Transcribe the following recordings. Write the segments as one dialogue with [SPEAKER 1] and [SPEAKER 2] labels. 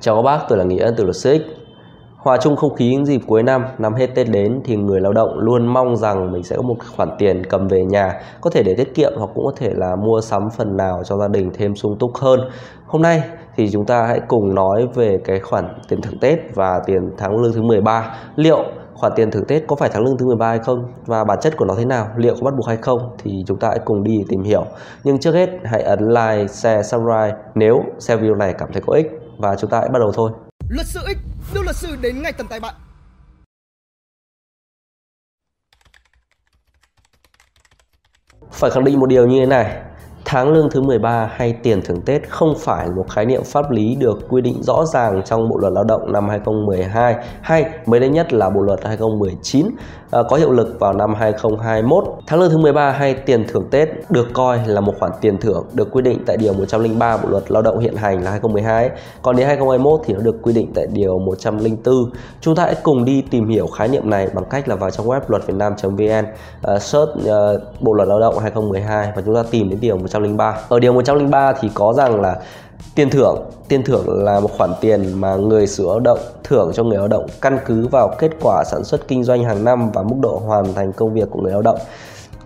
[SPEAKER 1] Chào các bác, tôi là Nghĩa từ luật sư Hòa chung không khí dịp cuối năm, năm hết Tết đến thì người lao động luôn mong rằng mình sẽ có một khoản tiền cầm về nhà, có thể để tiết kiệm hoặc cũng có thể là mua sắm phần nào cho gia đình thêm sung túc hơn. Hôm nay thì chúng ta hãy cùng nói về cái khoản tiền thưởng Tết và tiền tháng lương thứ 13. Liệu khoản tiền thưởng Tết có phải tháng lương thứ 13 hay không và bản chất của nó thế nào, liệu có bắt buộc hay không thì chúng ta hãy cùng đi tìm hiểu. Nhưng trước hết hãy ấn like, share, subscribe nếu xem video này cảm thấy có ích và chúng ta hãy bắt đầu thôi.
[SPEAKER 2] Luật sư X đưa luật sư đến ngay tận tay bạn.
[SPEAKER 1] Phải khẳng định một điều như thế này, tháng lương thứ 13 hay tiền thưởng Tết không phải một khái niệm pháp lý được quy định rõ ràng trong Bộ luật Lao động năm 2012 hay mới đây nhất là Bộ luật 2019 ờ, có hiệu lực vào năm 2021. Tháng lương thứ 13 hay tiền thưởng Tết được coi là một khoản tiền thưởng được quy định tại điều 103 Bộ luật Lao động hiện hành là 2012. Còn đến 2021 thì nó được quy định tại điều 104. Chúng ta hãy cùng đi tìm hiểu khái niệm này bằng cách là vào trong web luật việt nam.vn uh, ờ, search uh, Bộ luật Lao động 2012 và chúng ta tìm đến điều 103. Ở điều 103 thì có rằng là Tiền thưởng, tiền thưởng là một khoản tiền mà người sử lao động thưởng cho người lao động căn cứ vào kết quả sản xuất kinh doanh hàng năm và mức độ hoàn thành công việc của người lao động.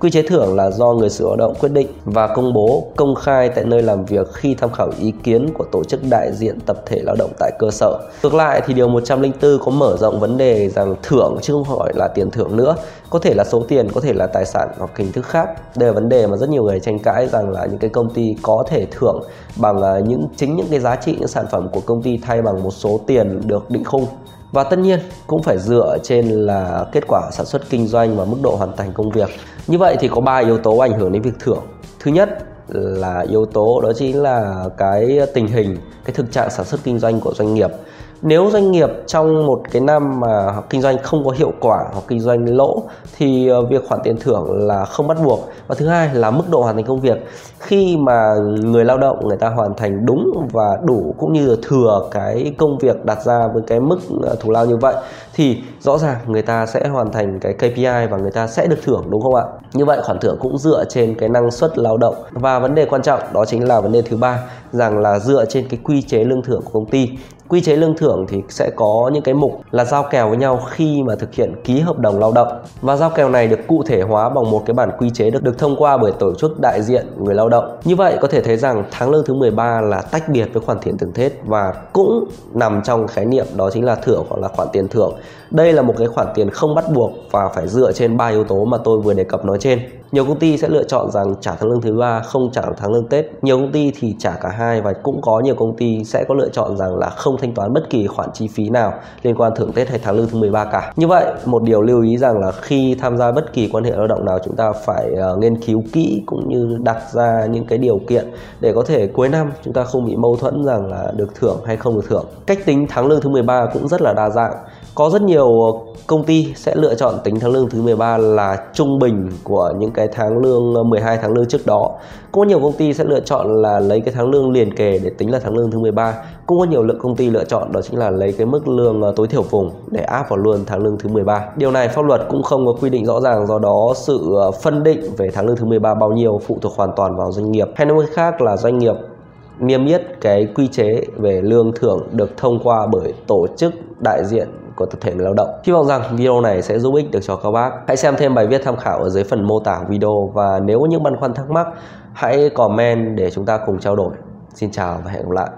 [SPEAKER 1] Quy chế thưởng là do người sử lao động quyết định và công bố công khai tại nơi làm việc khi tham khảo ý kiến của tổ chức đại diện tập thể lao động tại cơ sở. Ngược lại thì điều 104 có mở rộng vấn đề rằng thưởng chứ không hỏi là tiền thưởng nữa, có thể là số tiền, có thể là tài sản hoặc hình thức khác. Đây là vấn đề mà rất nhiều người tranh cãi rằng là những cái công ty có thể thưởng bằng à, những chính những cái giá trị những sản phẩm của công ty thay bằng một số tiền được định khung và tất nhiên, cũng phải dựa trên là kết quả sản xuất kinh doanh và mức độ hoàn thành công việc. Như vậy thì có ba yếu tố ảnh hưởng đến việc thưởng. Thứ nhất là yếu tố đó chính là cái tình hình, cái thực trạng sản xuất kinh doanh của doanh nghiệp nếu doanh nghiệp trong một cái năm mà kinh doanh không có hiệu quả hoặc kinh doanh lỗ, thì ờ, việc khoản tiền thưởng là không bắt buộc. Và thứ hai là mức độ hoàn thành công việc. Khi mà người lao động người ta hoàn thành đúng và đủ cũng như là thừa cái công việc đặt ra với cái mức ờ, thù lao như vậy, thì rõ ràng người ta sẽ hoàn thành cái KPI và người ta sẽ được thưởng, đúng không ạ? Như vậy khoản thưởng cũng dựa trên cái năng suất lao động. Và vấn đề quan trọng đó chính là vấn đề thứ ba, rằng là dựa trên cái quy chế lương thưởng của công ty quy chế lương thưởng thì sẽ có những cái mục là giao kèo với nhau khi mà thực hiện ký hợp đồng lao động. Và giao kèo này được cụ thể hóa bằng một cái bản quy chế được được thông qua bởi tổ chức đại diện người lao động. Như vậy có thể thấy rằng tháng lương thứ 13 là tách biệt với khoản tiền thưởng Tết và cũng nằm trong khái niệm đó chính là thưởng hoặc là khoản tiền thưởng. Đây là một cái khoản tiền không bắt buộc và phải dựa trên ba yếu tố mà tôi vừa đề cập nói trên nhiều công ty sẽ lựa chọn rằng trả tháng lương thứ ba không trả tháng lương tết. Nhiều công ty thì trả cả hai và cũng có nhiều công ty sẽ có lựa chọn rằng là không thanh toán bất kỳ khoản chi phí nào liên quan thưởng tết hay tháng lương thứ 13 cả. Như vậy một điều lưu ý rằng là khi tham gia bất kỳ quan hệ lao động nào chúng ta phải uh, nghiên cứu kỹ cũng như đặt ra những cái điều kiện để có thể cuối năm chúng ta không bị mâu thuẫn rằng là được thưởng hay không được thưởng. Cách tính tháng lương thứ 13 cũng rất là đa dạng. Có rất nhiều công ty sẽ lựa chọn tính tháng lương thứ 13 là trung bình của những cái tháng lương ờ, 12 tháng lương trước đó. Cũng có nhiều công ty sẽ lựa chọn là lấy cái tháng lương liền kề để tính là tháng lương thứ 13. Cũng có nhiều lượng công ty lựa chọn đó chính là lấy cái mức lương ờ, tối thiểu vùng để áp vào luôn tháng lương thứ 13. Điều này pháp luật cũng không có quy định rõ ràng, do đó sự ờ, phân định về tháng lương thứ 13 bao nhiêu phụ thuộc hoàn toàn vào doanh nghiệp. Hay nói cách khác là doanh nghiệp niêm yết cái quy chế về lương thưởng được thông qua bởi tổ chức đại diện của tập thể người lao động. Hy vọng rằng video này sẽ giúp ích được cho các bác. Hãy xem thêm bài viết tham khảo ở dưới phần mô tả video và nếu có những băn khoăn thắc mắc, hãy comment để chúng ta cùng trao đổi. Xin chào và hẹn gặp lại.